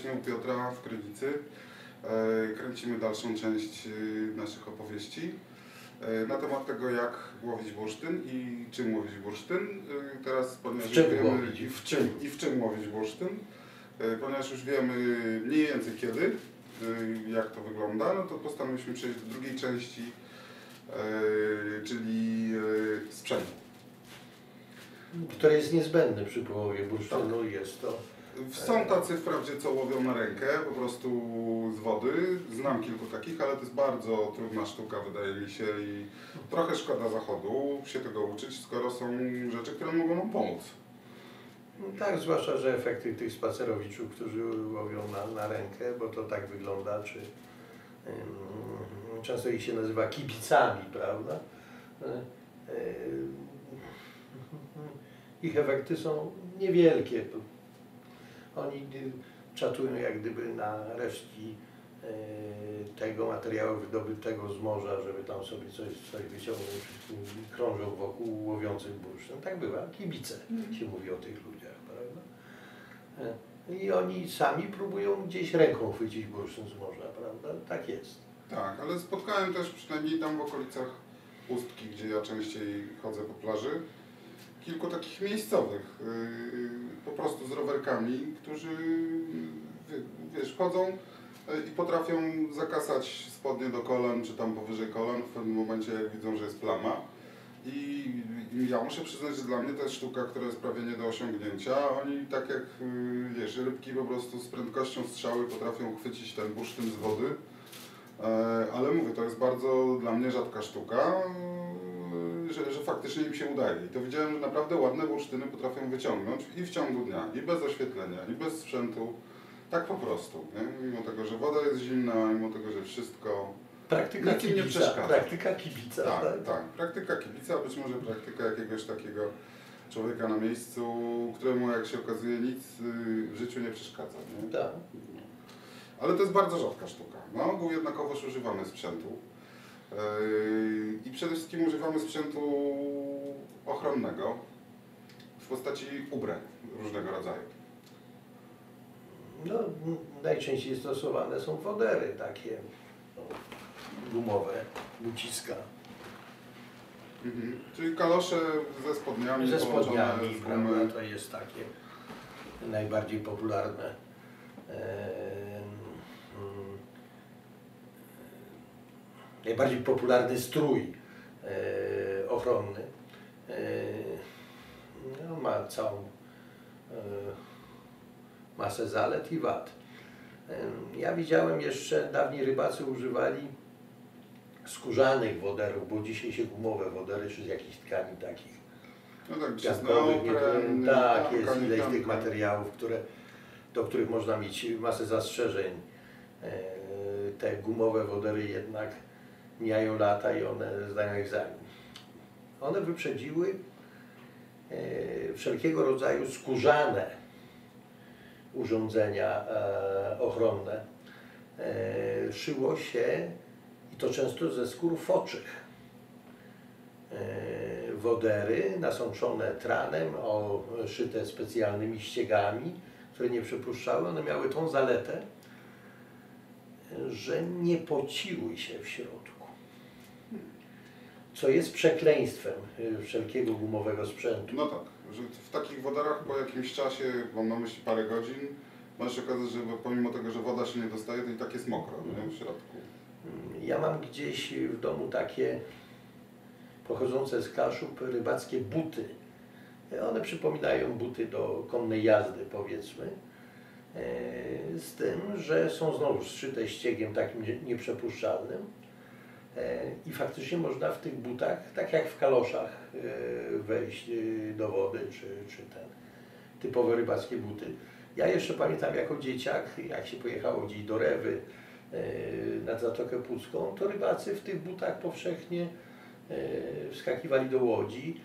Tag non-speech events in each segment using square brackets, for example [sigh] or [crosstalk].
jesteśmy u Piotra w Krynicy. E, Kręcimy dalszą część e, naszych opowieści e, na temat tego, jak łowić bursztyn i czym łowić bursztyn. Teraz, ponieważ W czym wiemy łowić i w czym, i w czym łowić bursztyn, ponieważ już wiemy mniej więcej kiedy, jak to wygląda, no to postanowiliśmy przejść do drugiej części, czyli sprzętu. które jest niezbędne przy połowie bursztynu. Tak. Jest to Są tacy wprawdzie, co łowią na rękę, po prostu z wody. Znam kilku takich, ale to jest bardzo trudna sztuka, wydaje mi się, i trochę szkoda zachodu się tego uczyć, skoro są rzeczy, które mogą nam pomóc. no tak, zwłaszcza, że efekty tych spacerowiczów, którzy łowią na, na rękę, bo to tak wygląda, czy ym, często ich się nazywa kibicami, prawda? Y, y, Ich efekty są niewielkie. Oni czatują jak gdyby na resztki y, tego materiału wydobytego z morza, żeby tam sobie coś, coś wyciągnąć, i krążą wokół łowiących bursztyn. Tak bywa, kibice się mówi o tych ludziach, prawda? Y, I oni sami próbują gdzieś ręką chwycić bursztyn z morza, prawda? Tak jest. Tak, ale spotkałem też przynajmniej tam w okolicach Ustki, gdzie ja częściej chodzę po plaży, kilku takich miejscowych, yy, po prostu z rowerkami, którzy wie- wiesz, chodzą i potrafią zakasać spodnie do kolan, czy tam powyżej kolan w pewnym momencie, jak widzą, że jest plama. I, ja muszę przyznać, że dla mnie to jest sztuka, która jest prawie nie do osiągnięcia. Oni tak jak, wiesz, rybki po prostu z prędkością strzały potrafią chwycić ten bursztyn z wody. E, Ale mówię, to jest bardzo dla mnie rzadka sztuka, że, że faktycznie im się udaje. I to widziałem, że naprawdę ładne bursztyny potrafią wyciągnąć i w ciągu dnia, i bez oświetlenia, i bez sprzętu. Tak po prostu. Nie? Mimo tego, że woda jest zimna, mimo tego, że wszystko. Praktyka im nie kibica. przeszkadza. Praktyka kibica, Tak, tak? tak. Praktyka kibica, być może praktyka jakiegoś takiego człowieka na miejscu, któremu jak się okazuje nic y, w życiu nie przeszkadza. Nie? tak. Ale to jest bardzo rzadka sztuka. Na ogół jednakowoż używamy sprzętu. Yy, I przede wszystkim używamy sprzętu ochronnego w postaci ubrań różnego rodzaju. No, najczęściej stosowane są wodery takie no, gumowe, buciska. Mhm. Czyli kalosze ze spodniami Ze spodniami, z gumy. prawda, to jest takie najbardziej popularne. em, najbardziej popularny strój e, ochronny. E, no, ma całą e, masę zalet i wad. Ja widziałem jeszcze, dawniej rybacy używali skórzanych woderów, bo dzisiaj się gumowe wodery, czy z jakichś tkanin takich No tak, nie, tak, jest nie ileś tych pianka. materiałów, które, do których można mieć masę zastrzeżeń. Te gumowe wodery jednak mijają lata i one zdają egzamin. One wyprzedziły e, wszelkiego rodzaju skórzane urządzenia e, ochronne. E, Szyło się i to często ze skór foczych wodery nasączone tranem, o, szyte specjalnymi ściegami, które nie przepuszczały. One miały tą zaletę, że nie pociły się w środku. Co jest przekleństwem y, wszelkiego gumowego sprzętu. No tak, że w takich wodarach po jakimś czasie, mam na myśli parę godzin, może się okazać, że pomimo tego, że woda się nie dostaje, to i tak jest mokro nie? w środku. Ja mam gdzieś w domu takie pochodzące z Kaszub rybackie buty. One przypominają buty do konnej jazdy, powiedzmy. E, Z tym, że są znowu zszyte ściegiem takim nie- nieprzepuszczalnym. I faktycznie można w tych butach, tak jak w kaloszach, e, wejść e, do wody, czy, czy ten typowe rybackie buty. Ja jeszcze pamiętam jako dzieciak, jak się pojechało gdzieś do Rewy, e, nad Zatokę Pucką, to rybacy w tych butach powszechnie wskakiwali do łodzi,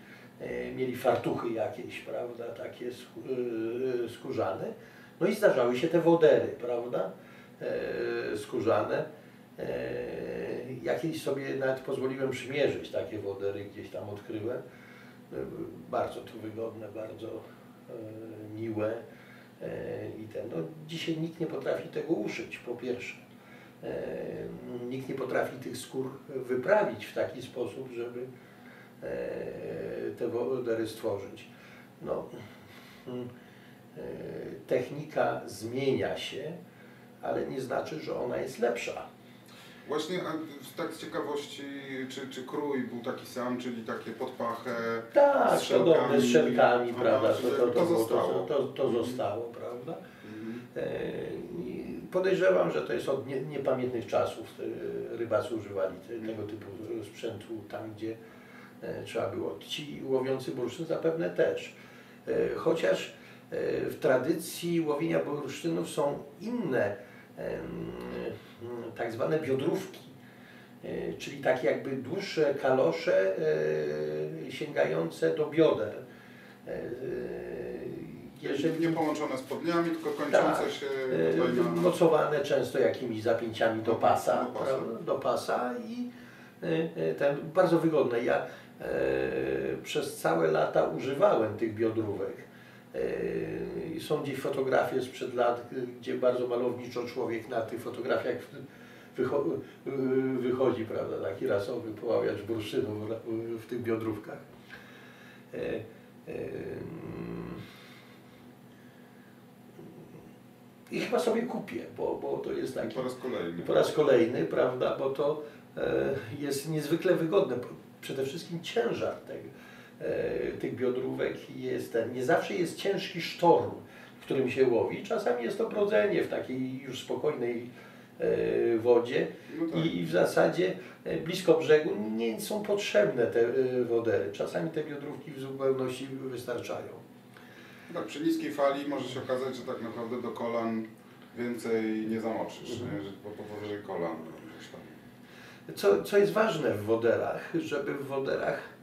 mieli fartuchy jakieś, prawda, takie skó- skórzane. No i zdarzały się te wodery, prawda, skórzane. E, Jakieś sobie nawet pozwoliłem przymierzyć takie wodery, gdzieś tam odkryłem. E, Bardzo to wygodne, bardzo e, miłe. E, I ten, no, dzisiaj nikt nie potrafi tego uszyć, po pierwsze. Nikt nie potrafi tych skór wyprawić w taki sposób, żeby te wodery stworzyć. No, mm, e, technika zmienia się, ale nie znaczy, że ona jest lepsza. Właśnie a tak z ciekawości, czy, czy krój był taki sam, czyli takie podpachę Tak, z podobne z szelkami, Aha, prawda? To, to, to, zostało. to, to, to zostało, prawda? Mhm. E, Podejrzewam, że to jest od nie, niepamiętnych czasów. Rybacy używali te, tego typu sprzętu tam, gdzie e, trzeba było. Ci łowiący bursztyn zapewne też. E, Chociaż w tradycji łowienia bursztynów są inne tak zwane biodrówki, e, czyli takie jakby dłuższe kalosze e, sięgające do bioder. E, Jeżeli nie połączone spodniami, tylko kończące Tak. się na... mocowane często jakimiś zapięciami do pasa, Do pasa. do pasa i ten bardzo wygodne. Ja przez całe lata używałem tych biodrówek. I są gdzieś fotografie sprzed lat, gdzie bardzo malowniczo człowiek na tych fotografiach wycho- e, wychodzi, prawda, taki rasowy poławiacz bursztynu w, tych biodrówkach. Mm, I chyba sobie kupię, bo, bo to jest taki Po raz kolejny. po raz kolejny, prawda, bo to e, jest niezwykle wygodne. Przede wszystkim ciężar tego, tych biodrówek jest ten. Nie zawsze jest ciężki sztorm, w którym się łowi. Czasami jest to brodzenie w takiej już spokojnej e, wodzie No tak. i, w zasadzie e, blisko brzegu nie są potrzebne te e, wodery. Czasami te biodrówki w zupełności wystarczają. Tak, przy niskiej fali może się okazać, że tak naprawdę do kolan więcej nie zamoczysz, Mhm. nie? po powyżej kolan tam. Co, co jest ważne w woderach, żeby w woderach e,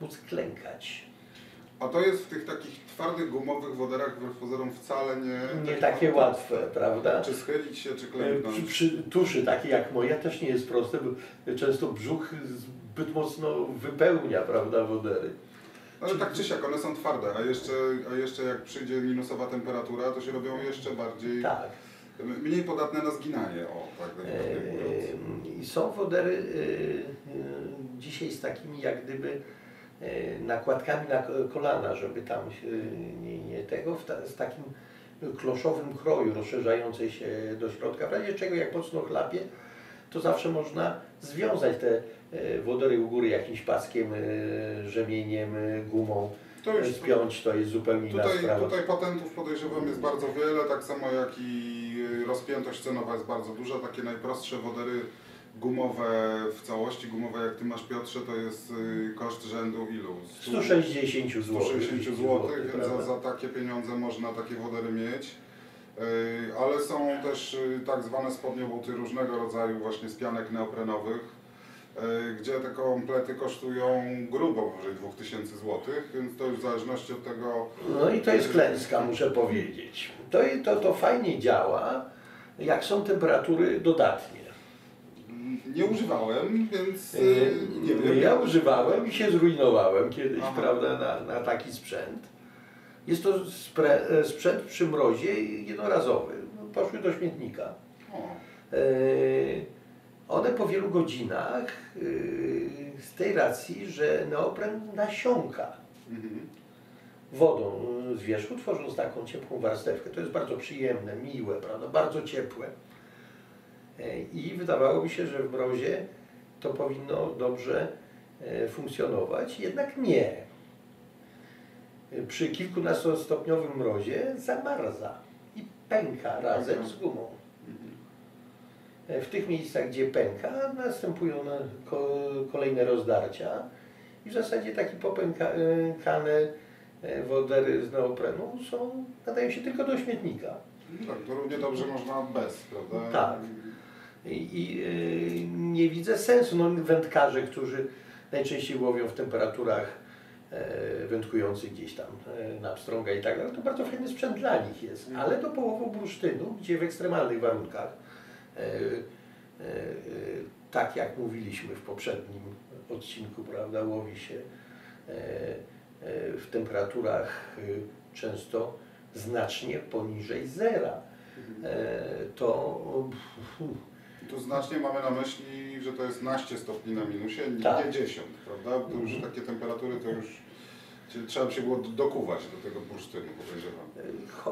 móc klękać. A to jest w tych takich twardych, gumowych woderach wbrew pozorom wzale nie... Nie takie łatwe, prawda? Czy schylić się, czy E, klęknąć. Przy, przy tuszy takiej jak moja też nie jest proste, bo często brzuch zbyt mocno wypełnia, prawda, wodery. Ale tak czy siak, one są twarde, a jeszcze, a jeszcze jak przyjdzie minusowa temperatura, to się robią jeszcze bardziej, Tak. mniej podatne na zginanie, o, tak delikatnie mówiąc. E, I są wodery e, e, dzisiaj z takimi jak gdyby e, nakładkami na ko- kolana, żeby tam się nie, nie tego, w ta, z takim kloszowym kroju rozszerzającej się do środka. W razie czego jak mocno chlapie, to zawsze można związać te e, wodery u góry jakimś paskiem, e, rzemieniem, gumą, To już spiąć, to jest zupełnie inna Tutaj, sprawa. tutaj patentów podejrzewam jest bardzo wiele, tak samo jak i rozpiętość cenowa jest bardzo duża. Takie najprostsze wodery gumowe w całości, gumowe jak Ty masz Piotrze, to jest y, koszt rzędu ilu? 160 zł. 160 zł, więc za, za takie pieniądze można takie wodery mieć. Y, Ale są też y, tak zwane spodnie buty różnego rodzaju właśnie z pianek neoprenowych, gdzie te komplety kosztują grubo powyżej 2000 zł, więc to już w zależności od tego No i to jest klęska, muszę powiedzieć. To, to, to fajnie działa, jak są temperatury dodatnie. Nie używałem, więc Yy, y, nie wiem. Ja używałem i się zrujnowałem kiedyś, Aha. prawda, na, na taki sprzęt. Jest to e, sprzęt przy mrozie jednorazowy. No, Poszły do śmietnika. E, One po wielu godzinach e, z tej racji, że neopren nasiąka mhm. wodą z wierzchu, tworząc taką ciepłą warstewkę. To jest bardzo przyjemne, miłe, prawda? bardzo ciepłe. E, I wydawało mi się, że w mrozie to powinno dobrze e, funkcjonować, jednak nie. Przy kilkunastostopniowym mrozie zamarza i pęka razem z gumą. E, W tych miejscach, gdzie pęka, następują na- ko- kolejne rozdarcia i w zasadzie takie popękane wodery z neoprenu są, nadają się tylko do śmietnika. Tak, to równie dobrze można bez, prawda? Tak. I, i y, nie widzę sensu. No, wędkarze, którzy najczęściej łowią w temperaturach e, wędkujących gdzieś tam e, na pstrąga i tak dalej, to bardzo fajny sprzęt dla nich jest. Mhm. Ale do połowu bursztynu, gdzie w ekstremalnych warunkach, e, tak jak mówiliśmy w poprzednim odcinku, prawda, łowi się w temperaturach e, często znacznie poniżej zera. E, To Tu znacznie mamy na myśli, że to jest naście stopni na minusie, nie Tak. nie 10, prawda? To już Mhm. takie temperatury to już trzeba by się było dokuwać do tego bursztynu, podejrzewam.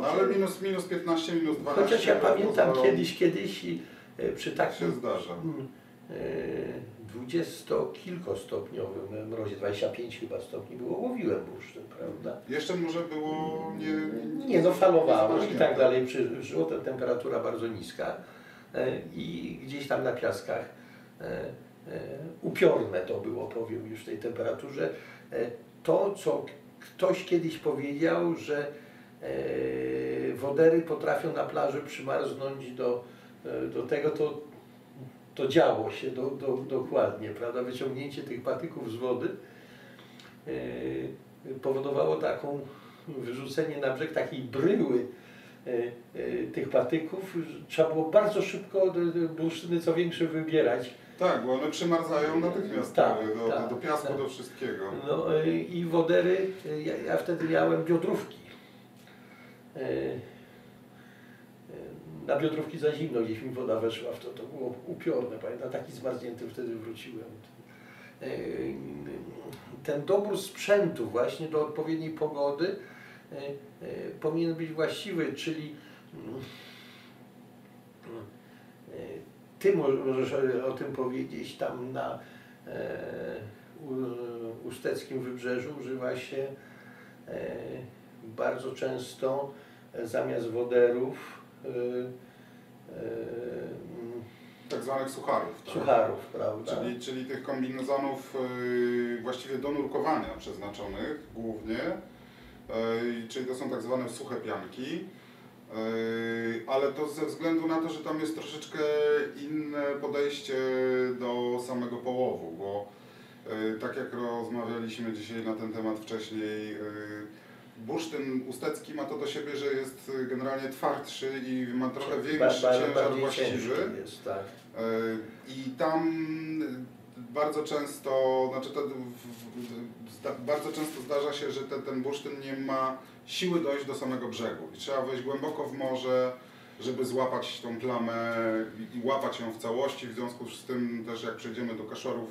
No ale minus, minus 15, minus 12. Chociaż ja pamiętam to kiedyś, kiedyś e, przy się takim zdarza. mm, e, dwudziestokilkostopniowym mrozie, 25 chyba stopni było, łowiłem bursztyn, prawda? Jeszcze może było nie... Nie no, falowało i niezmarznięte. tak dalej, przyszło, ta temperatura bardzo niska i gdzieś tam na piaskach e, e, upiorne to było, powiem już w tej temperaturze. E, To, co ktoś kiedyś powiedział, że e, wodery potrafią na plaży przymarznąć do, e, do tego, to, to działo się do, do, dokładnie, prawda? Wyciągnięcie tych patyków z wody e, powodowało taką wyrzucenie na brzeg takiej bryły e, e, tych patyków. Trzeba było bardzo szybko bursztyny co większe wybierać. Tak, bo one przymarzają natychmiast Tak, do, tak, do, do piasku, tak. do wszystkiego. No e, i wodery, e, ja, ja wtedy miałem biodrówki. E, e, Na biodrówki za zimno, gdzieś mi woda weszła w to, to było upiorne, pamiętam, taki zmarznięty wtedy wróciłem. E, Ten dobór sprzętu właśnie do odpowiedniej pogody e, e, powinien być właściwy, czyli e, Ty mo- możesz o- tym powiedzieć, tam na e, usteckim wybrzeżu używa się e, bardzo często e, zamiast woderów e, e, Tak zwanych sucharów. Tak? sucharów, prawda? Czyli, czyli tych kombinezonów właściwie do nurkowania przeznaczonych głównie. Czyli to są tak zwane suche pianki. Ale to ze względu na to, że tam jest troszeczkę inne podejście do samego połowu, bo tak jak rozmawialiśmy dzisiaj na ten temat wcześniej, bursztyn ustecki ma to do siebie, że jest generalnie twardszy i ma trochę większy ciężar właściwy. jest, tak. I tam bardzo często, znaczy to, bardzo często zdarza się, że te, ten bursztyn nie ma siły dojść do samego brzegu i trzeba wejść głęboko w morze, żeby złapać tą plamę i, łapać ją w całości. W związku z tym też jak przejdziemy do kaszorów,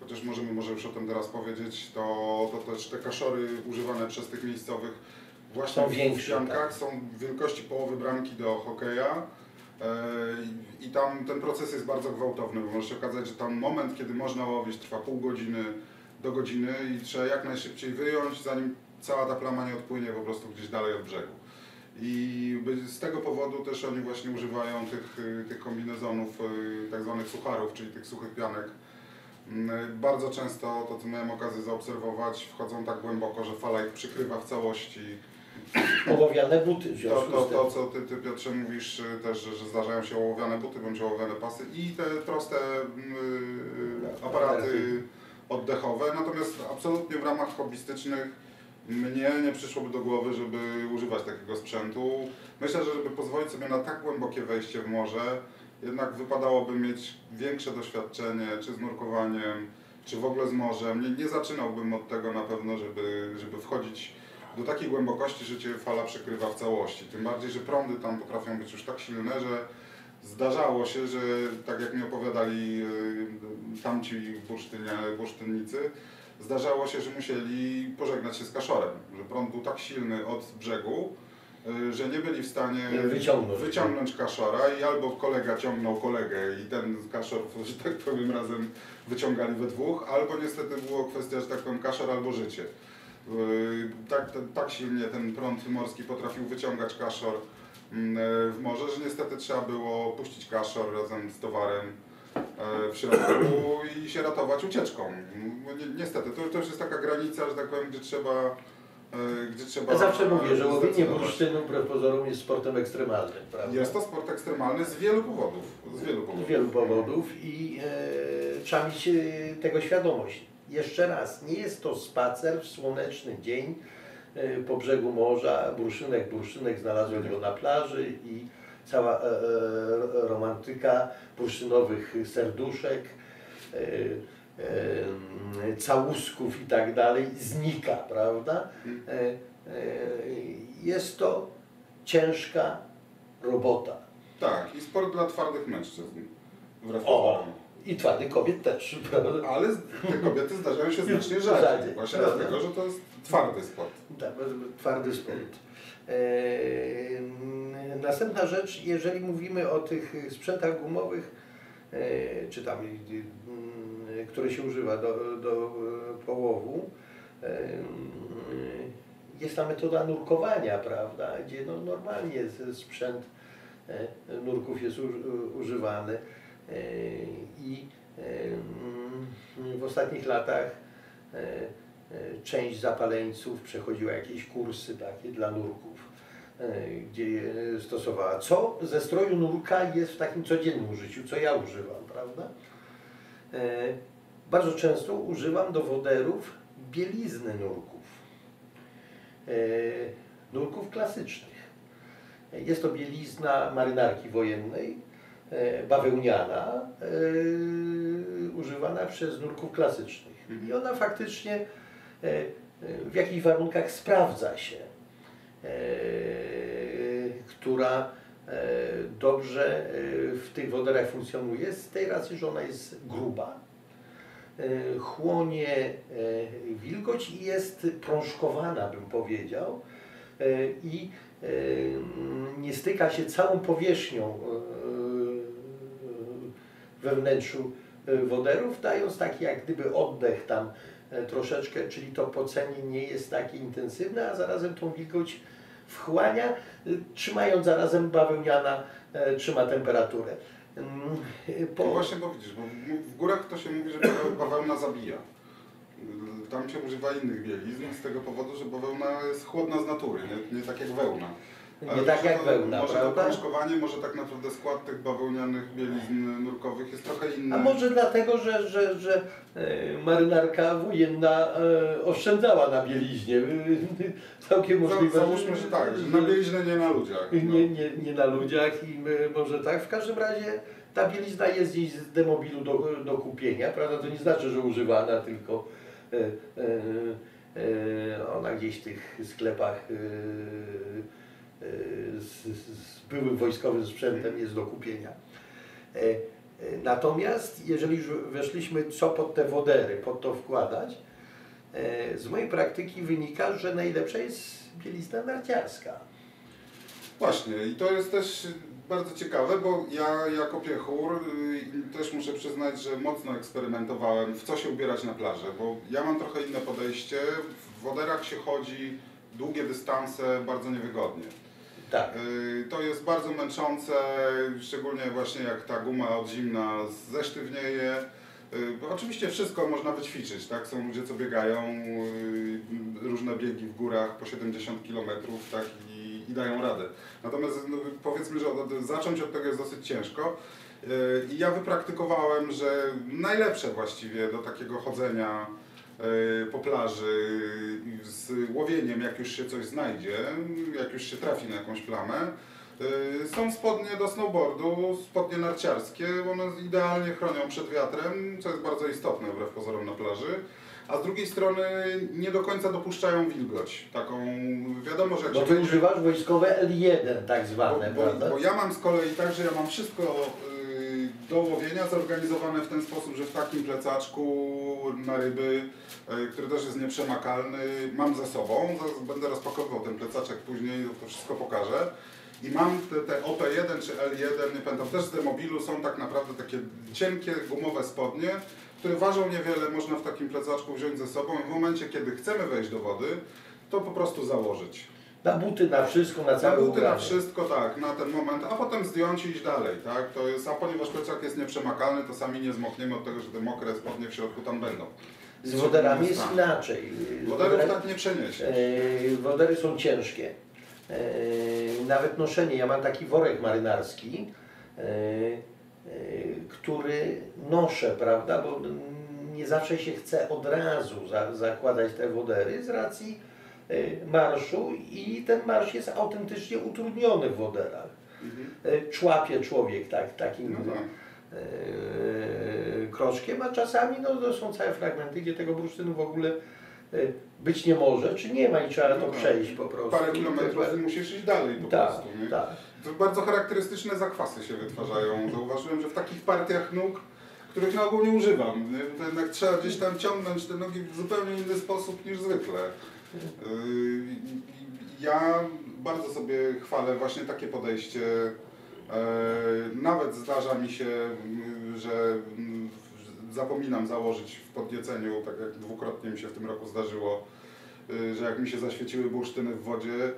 chociaż możemy może już o tym teraz powiedzieć, to, to też te kaszory używane przez tych miejscowych właśnie Są w piankach są wielkości połowy bramki do hokeja. E, i tam ten proces jest bardzo gwałtowny, bo może się okazać, że tam moment, kiedy można łowić, trwa pół godziny do godziny i trzeba jak najszybciej wyjąć, zanim cała ta plama nie odpłynie po prostu gdzieś dalej od brzegu. I z tego powodu też oni właśnie używają tych, y, tych kombinezonów, y, tak zwanych sucharów, czyli tych suchych pianek. Mm, Bardzo często, to co miałem okazję zaobserwować, wchodzą tak głęboko, że fala ich przykrywa w całości. Ołowiane buty w To, to, to co ty, ty Piotrze mówisz y, też, że, że zdarzają się ołowiane buty bądź ołowiane pasy i te proste mm, y, aparaty oddechowe. Natomiast absolutnie w ramach hobbystycznych mnie nie przyszłoby do głowy, żeby używać takiego sprzętu. Myślę, że żeby pozwolić sobie na tak głębokie wejście w morze, jednak wypadałoby mieć większe doświadczenie, czy z nurkowaniem, czy w ogóle z morzem. Nie, nie zaczynałbym od tego na pewno, żeby, żeby wchodzić do takiej głębokości, że cię fala przykrywa w całości. Tym bardziej, że prądy tam potrafią być już tak silne, że zdarzało się, że tak jak mi opowiadali y, tamci bursztynnicy, zdarzało się, że musieli pożegnać się z kaszorem, że prąd był tak silny od brzegu, y, że nie byli w stanie Wyciągnąć. wyciągnąć kaszora i albo kolega ciągnął kolegę i ten kaszor, [laughs] że tak powiem, razem wyciągali we dwóch, albo niestety było kwestia, że tak powiem, kaszor albo życie. Yy, Tak, tak, silnie ten prąd morski potrafił wyciągać kaszor w morze, że niestety trzeba było puścić kaszor razem z towarem e, w środku i się ratować ucieczką. Mm, Niestety, to, to już jest taka granica, że tak powiem, gdzie trzeba... e, Gdzie trzeba Ja zawsze mówię, że łowienie bursztynu wbrew pozorom jest sportem ekstremalnym, prawda? Jest to sport ekstremalny z wielu powodów. Z wielu Z powodów. wielu powodów i e, trzeba mieć e, tego świadomość. Jeszcze raz, nie jest to spacer w słoneczny dzień e, po brzegu morza, burszynek, burszynek, znalazłem go na plaży i cała e, e, romantyka bursztynowych serduszek. E, e, całusków i tak dalej znika, prawda? E, e, Jest to ciężka robota. Tak, i sport dla twardych mężczyzn. Wbrew O. i twardych kobiet też, [laughs] prawda? Ale te kobiety zdarzają się znacznie rzadziej. Rzadziej, Właśnie prawda? dlatego, że to jest twardy sport. Tak, twardy sport. E, Następna rzecz, jeżeli mówimy o tych sprzętach gumowych, e, czy tam, e, które się używa do, do e, połowu, e, jest ta metoda nurkowania, prawda, gdzie no, normalnie sprzęt nurków jest uż- używany i e, mm, w ostatnich latach e, e, część zapaleńców przechodziła jakieś kursy takie dla nurków, e, gdzie stosowała. Co ze stroju nurka jest w takim codziennym użyciu, co ja używam, prawda? E, Bardzo często używam do woderów bielizny nurków. E, Nurków klasycznych. Jest to bielizna marynarki wojennej, e, bawełniana, e, używana przez nurków klasycznych. I ona faktycznie e, e, w jakichś warunkach sprawdza się, e, która e, dobrze e, w tych woderach funkcjonuje, z tej racji, że ona jest gruba, e, chłonie e, wilgoć i jest prążkowana, bym powiedział, e, i e, nie styka się całą powierzchnią e, we wnętrzu e, woderów, dając taki jak gdyby oddech tam e, troszeczkę, czyli to pocenie nie jest takie intensywne, a zarazem tą wilgoć wchłania, e, trzymając zarazem bawełniana e, trzyma temperaturę. Mm, Po... No właśnie, bo widzisz, bo w- górach to się mówi, że baweł- bawełna zabija. Tam się używa innych bielizn z tego powodu, że bawełna jest chłodna z natury, nie, nie tak jak wełna. Nie tak może jak wełna, Może prawda? prążkowanie, może tak naprawdę skład tych bawełnianych bielizn nurkowych jest trochę inny. A może dlatego, że, że, że e, marynarka wojenna e, oszczędzała na bieliźnie. [laughs] Całkiem możliwe. Załóżmy, że tak, że na bieliźnie nie na ludziach. No. Nie, nie, nie na ludziach i my, może tak. W każdym razie ta bielizna jest gdzieś z demobilu do, do kupienia, prawda? To nie znaczy, że używana, tylko e, e, e, ona gdzieś w tych sklepach e, e, z, z byłym wojskowym sprzętem jest do kupienia. E, e, Natomiast jeżeli już weszliśmy, co pod te wodery, pod to wkładać, e, z mojej praktyki wynika, że najlepsza jest bielizna narciarska. Właśnie i to jest też bardzo ciekawe, bo ja jako piechur y, też muszę przyznać, że mocno eksperymentowałem w co się ubierać na plażę, bo ja mam trochę inne podejście. W woderach się chodzi długie dystanse bardzo niewygodnie. Tak. Y, To jest bardzo męczące, szczególnie właśnie jak ta guma od zimna zesztywnieje. Bo Oczywiście wszystko można wyćwiczyć, tak? Są ludzie, co biegają y, różne biegi w górach po 70 km, tak? I, i dają radę. Natomiast no, powiedzmy, że od, zacząć od tego jest dosyć ciężko. I ja wypraktykowałem, że najlepsze właściwie do takiego chodzenia po plaży z łowieniem, jak już się coś znajdzie, jak już się trafi na jakąś plamę. Y, Są spodnie do snowboardu, spodnie narciarskie, one idealnie chronią przed wiatrem, co jest bardzo istotne wbrew pozorom na plaży. A z drugiej strony nie do końca dopuszczają wilgoć. Taką, wiadomo, że Bo ty będzie- używasz wojskowe L1 tak bo, zwane, bo, prawda? bo ja mam z kolei tak, że ja mam wszystko do łowienia zorganizowane w ten sposób, że w takim plecaczku na ryby, y, który też jest nieprzemakalny, mam ze sobą. Będę rozpakowywał ten plecaczek później, to wszystko pokażę. I mam te, te OP1 czy L1, nie pamiętam, też z demobilu są tak naprawdę takie cienkie, gumowe spodnie, które ważą niewiele, można w takim plecaczku wziąć ze sobą i w momencie, kiedy chcemy wejść do wody, to po prostu założyć. Na buty, na wszystko, na Na całe buty, na ubranie. wszystko, tak, na ten moment, a potem zdjąć i iść dalej, tak? To jest, a ponieważ plecak jest nieprzemakalny, to sami nie zmokniemy od tego, że te mokre spodnie w środku tam będą. Z woderami jest stanie. inaczej. Woderów tak nie przeniesie. E, Wodery są ciężkie. E, Nawet noszenie, ja mam taki worek marynarski, e, który noszę, prawda, bo nie zawsze się chce od razu za, zakładać te wodery z racji marszu i ten marsz jest autentycznie utrudniony w woderach. Mhm. E, Człapie człowiek tak, takim No tak. e, kroczkiem, a czasami no, to są całe fragmenty, gdzie tego bursztynu w ogóle być nie może, czy nie ma i trzeba to No tak. przejść po prostu. Parę kilometrów i musisz iść dalej po Tak, prostu. Nie? tak. To bardzo charakterystyczne zakwasy się wytwarzają. Zauważyłem, że w takich partiach nóg, których na ogół nie używam, nie? to jednak trzeba gdzieś tam ciągnąć te nogi w zupełnie inny sposób niż zwykle. Yy, Ja bardzo sobie chwalę właśnie takie podejście. Yy, Nawet zdarza mi się, yy, że yy, zapominam założyć w podnieceniu, tak jak dwukrotnie mi się w tym roku zdarzyło, że jak mi się zaświeciły bursztyny w wodzie,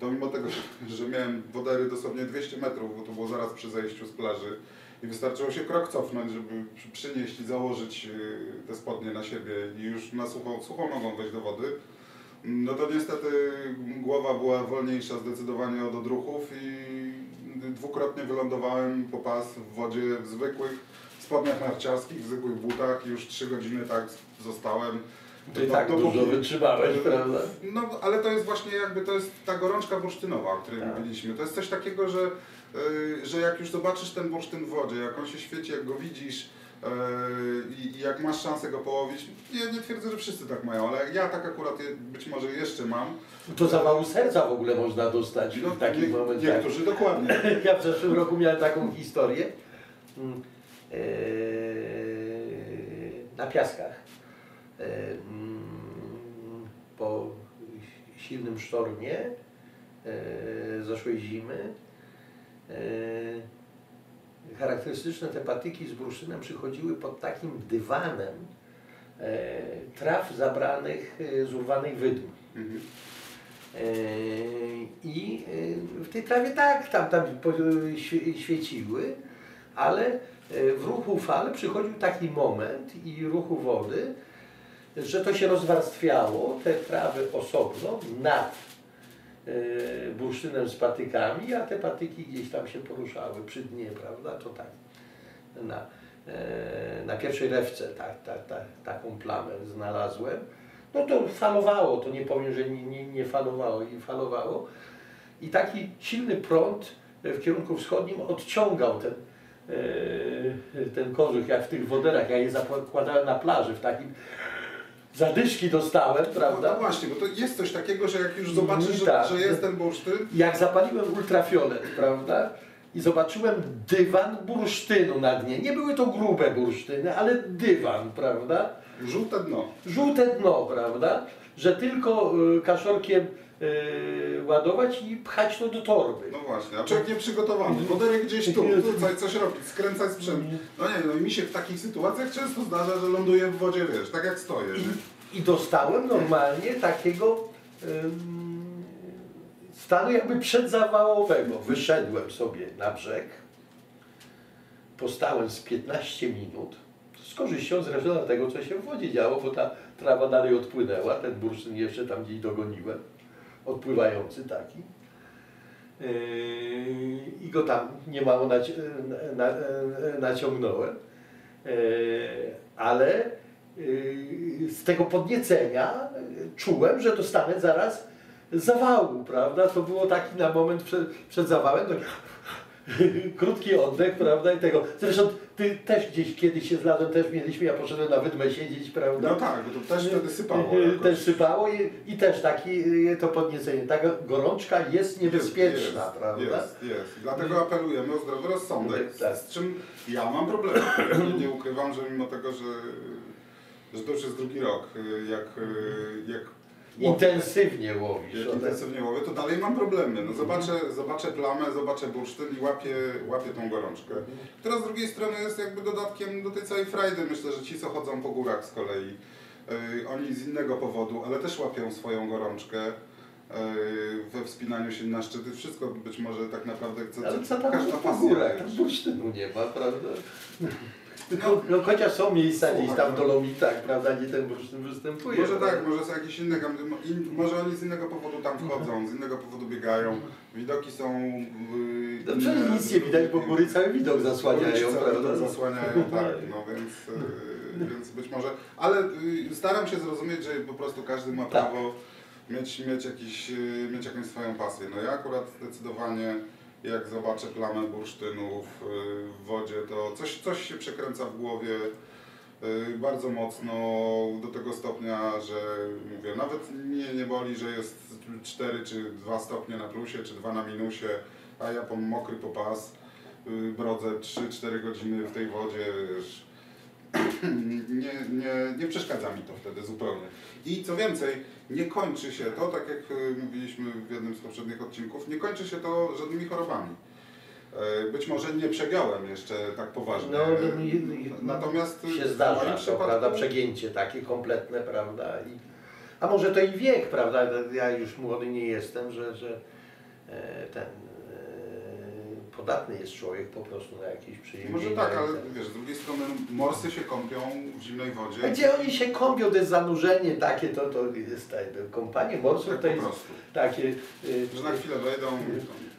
to mimo tego, [laughs] że miałem wodery dosłownie 200 metrów, bo to było zaraz przy zejściu z plaży i wystarczyło się krok cofnąć, żeby przy- przynieść i założyć te spodnie na siebie i już na suchą, suchą nogą wejść do wody, no to niestety głowa była wolniejsza zdecydowanie od odruchów i dwukrotnie wylądowałem po pas w wodzie w zwykłych spodniach narciarskich, w zwykłych butach i już trzy godziny tak zostałem. Ty Do- tak dopóki- dużo wytrzymałeś, prawda? no, ale to jest właśnie jakby, to jest ta gorączka bursztynowa, o której Tak. mówiliśmy. To jest coś takiego, że, y, że jak już zobaczysz ten bursztyn w wodzie, jak on się świeci, jak go widzisz i i jak masz szansę go połowić, ja nie twierdzę, że wszyscy tak mają, ale ja tak akurat być może jeszcze mam. To zawału serca w ogóle można dostać No, w takich nie, momentach. niektórzy dokładnie. [laughs] Ja w zeszłym roku miałem taką historię mm, e, na piaskach. E, mm, Po silnym sztormie e, zeszłej zimy charakterystyczne te patyki z bursztynem przychodziły pod takim dywanem e, traw zabranych e, z urwanych wydm. Mhm. Eee, I e, w tej trawie tak, tam, tam świeciły, ale e, w ruchu fal przychodził taki moment i ruchu wody, że to się rozwarstwiało, te trawy osobno nad e, bursztynem z patykami, a te patyki gdzieś tam się poruszały przy dnie, prawda? To tak. Na, e, na pierwszej rewce tak, tak, tak, taką plamę znalazłem. No to falowało, to nie powiem, że nie, nie, nie falowało i falowało. I taki silny prąd w kierunku wschodnim odciągał ten, e, ten kożuch, jak w tych woderach. Ja je zakładałem na plaży w takim zadyszki dostałem, No, no prawda? właśnie, bo to jest coś takiego, że jak już zobaczysz, że, Tak. że jest ten bursztyn, Jak zapaliłem ultrafiolet, prawda? I zobaczyłem dywan bursztynu na dnie. Nie były to grube bursztyny, ale dywan, prawda? żółte dno. żółte dno, prawda? Że tylko y, kaszorkiem y, ładować i pchać to do torby. No właśnie, a człowiek nieprzygotowany. Wodery gdzieś tu, [laughs] tutaj coś robić, skręcać sprzęt. No nie, no i mi się w takich sytuacjach często zdarza, że ląduję w wodzie, wiesz, tak jak stoję. I, i dostałem normalnie takiego ym, stanu jakby przedzawałowego. Wyszedłem sobie na brzeg, postałem z 15 minut, z korzyścią zresztą na tego, co się w wodzie działo, bo ta trawa dalej odpłynęła, ten bursztyn jeszcze tam gdzieś dogoniłem, odpływający taki. Yy, I go tam niemało naci- na, na, naciągnąłem. Yy, ale yy, z tego podniecenia czułem, że dostanę zaraz zawału, prawda? To było taki na moment przed, przed zawałem, tak, [laughs] krótki oddech, prawda? I tego. Zresztą ty też gdzieś kiedyś się znalazłem, też mieliśmy, ja poszedłem na wydmę siedzieć, prawda? No tak, bo to też wtedy sypało. Yy, jakoś. Też sypało i, i też taki yy, to podniecenie. Taka gorączka jest niebezpieczna, jest, prawda? Jest, jest. Dlatego apelujemy o zdrowy rozsądek, Tak. z czym ja mam problemy. Nie, nie ukrywam, że mimo tego, że, że to już jest drugi rok, jak, jak łowię, Intensywnie łowisz. jak tak. intensywnie łowię, to dalej mam problemy. No zobaczę, zobaczę plamę, zobaczę bursztyn i łapię, łapię tą gorączkę. Która z drugiej strony jest jakby dodatkiem do tej całej frajdy. Myślę, że ci, co chodzą po górach z kolei, yy, oni z innego powodu, ale też łapią swoją gorączkę we wspinaniu się na szczyty. Wszystko być może tak naprawdę co, Ale co tam każda po górach? Tam bursztynu nie ma, prawda? No. No, no chociaż są miejsca gdzieś tam w no. Dolomitach, prawda, gdzie ten bursztyn występuje. Może tak, może są jakieś inne, in, może oni z innego powodu tam wchodzą, z innego powodu biegają. Widoki są. Yy, No przecież nic nie widać, bo góry cały widok zasłaniają, prawda? zasłaniają, tak, no więc, yy, więc być może. Ale yy, staram się zrozumieć, że po prostu każdy ma Tak. Mieć, mieć, jakiś, yy, mieć jakąś swoją pasję. No ja akurat zdecydowanie jak zobaczę plamę bursztynów yy, w wodzie to coś, coś się przekręca w głowie y, bardzo mocno do tego stopnia, że mówię, nawet mnie nie boli, że jest 4 czy 2 stopnie na plusie, czy 2 na minusie, a ja po mokry po pas y, brodzę 3-4 godziny w tej wodzie, wiesz, [clears throat] nie, nie, nie przeszkadza mi to wtedy zupełnie. I co więcej, nie kończy się to, tak jak y, mówiliśmy w jednym z poprzednich odcinków, nie kończy się to żadnymi chorobami. E, Być może nie przegiąłem jeszcze tak poważnie. No, no, i- i- Natomiast się zdarza to, przypadku- prawda, przegięcie takie kompletne, prawda, i, a może to i wiek, prawda, ja już młody nie jestem, że, że e, ten e, podatny jest człowiek po prostu na jakieś przyjemnie. Może tak, ale wiesz, z drugiej strony morsy się kąpią w zimnej wodzie. A gdzie oni się kąpią, to jest zanurzenie takie, to, to jest tak, kąpanie morsów Tak to po jest takie, y, Że na chwilę wejdą,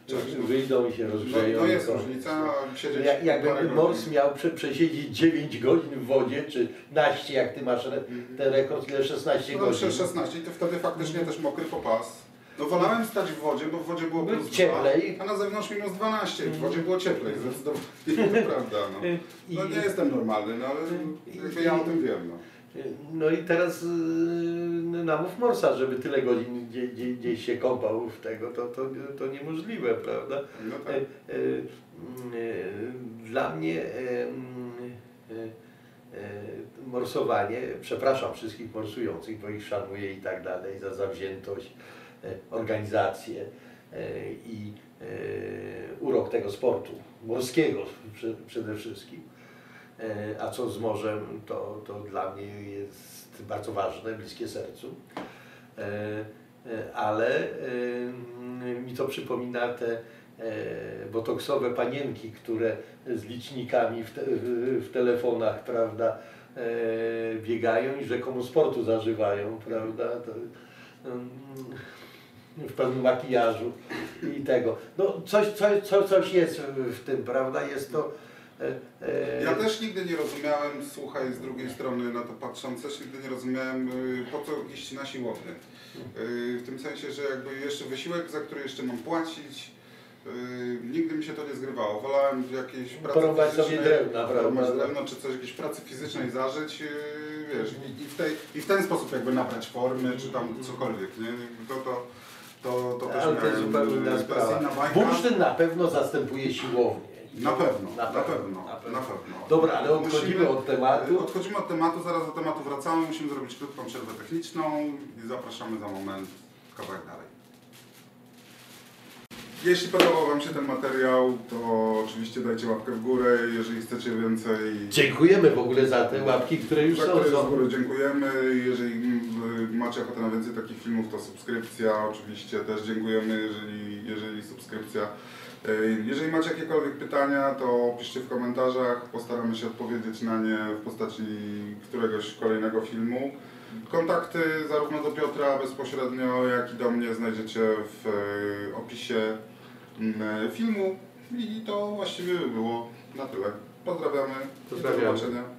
cześć, no. wyjdą i się No, rozgrzeją. no jest to- różnica, siedzieć Jak, jakby mors miał prze, przesiedzieć 9 godzin w wodzie, czy naście, jak ty masz re, ten rekord, ile 16 No godzin. dobrze, 16 i to wtedy faktycznie też mokry popas. No wolałem stać w wodzie, bo w wodzie było By plus cieplej. 2, a na zewnątrz minus 12. W wodzie było cieplej, zdecydowanie. To [laughs] prawda, no. No nie jestem normalny, no ale ja o tym wiem, no. no i teraz yy, namów morsa, żeby tyle godzin gdzie, gdzie, gdzieś się kąpał w tego, to, to, to niemożliwe, prawda? No tak. e, e, Dla mnie e, e, e, morsowanie, przepraszam wszystkich morsujących, bo ich szanuję i tak dalej za zawziętość, organizację e, i e, urok tego sportu morskiego prze- przede wszystkim. E, A co z morzem, to, to dla mnie jest bardzo ważne, bliskie sercu. E, e, Ale e, mi to przypomina te e, botoksowe panienki, które z licznikami w, te, w, telefonach, prawda, e, biegają i rzekomo sportu zażywają, prawda, to, w pełnym makijażu i tego. No coś, coś, coś, coś jest w, tym, prawda, jest to... e, e, Ja też nigdy nie rozumiałem, słuchaj, z drugiej strony na to patrząc, też nigdy nie rozumiałem, y, po co iść na siłownię. Y, W tym sensie, że jakby jeszcze wysiłek, za który jeszcze mam płacić, y, nigdy mi się to nie zgrywało. Wolałem w jakiejś pracy Porąbać sobie fizycznej, drewna, prawda? drewno, czy coś, jakiejś pracy fizycznej zażyć, wiesz, i, i, w tej, i w ten sposób jakby nabrać formy, czy tam cokolwiek, nie? To, to, to, to też Ale to jest zupełnie y, inna sprawa. Bursztyn na pewno zastępuje siłownię. Na pewno, na pewno, na na pewno. Dobra, ale odchodzimy Musimy- od tematu. Odchodzimy od tematu, zaraz do tematu wracamy. Musimy zrobić krótką przerwę techniczną i zapraszamy za moment kawałek dalej. Jeśli podobał Wam się ten materiał, to oczywiście dajcie łapkę w górę. Jeżeli chcecie więcej, Dziękujemy w ogóle za te łapki, które już za są. które z góry dziękujemy. Jeżeli macie ochotę na więcej takich filmów, to subskrypcja. Oczywiście też dziękujemy, jeżeli, jeżeli subskrypcja. Ej, Jeżeli macie jakiekolwiek pytania, to piszcie w komentarzach. Postaramy się odpowiedzieć na nie w postaci któregoś kolejnego filmu. Kontakty zarówno do Piotra bezpośrednio, jak i do mnie znajdziecie w e, opisie mm, filmu. I to właściwie by było na tyle. Pozdrawiamy. Pozdrawiamy. Do zobaczenia.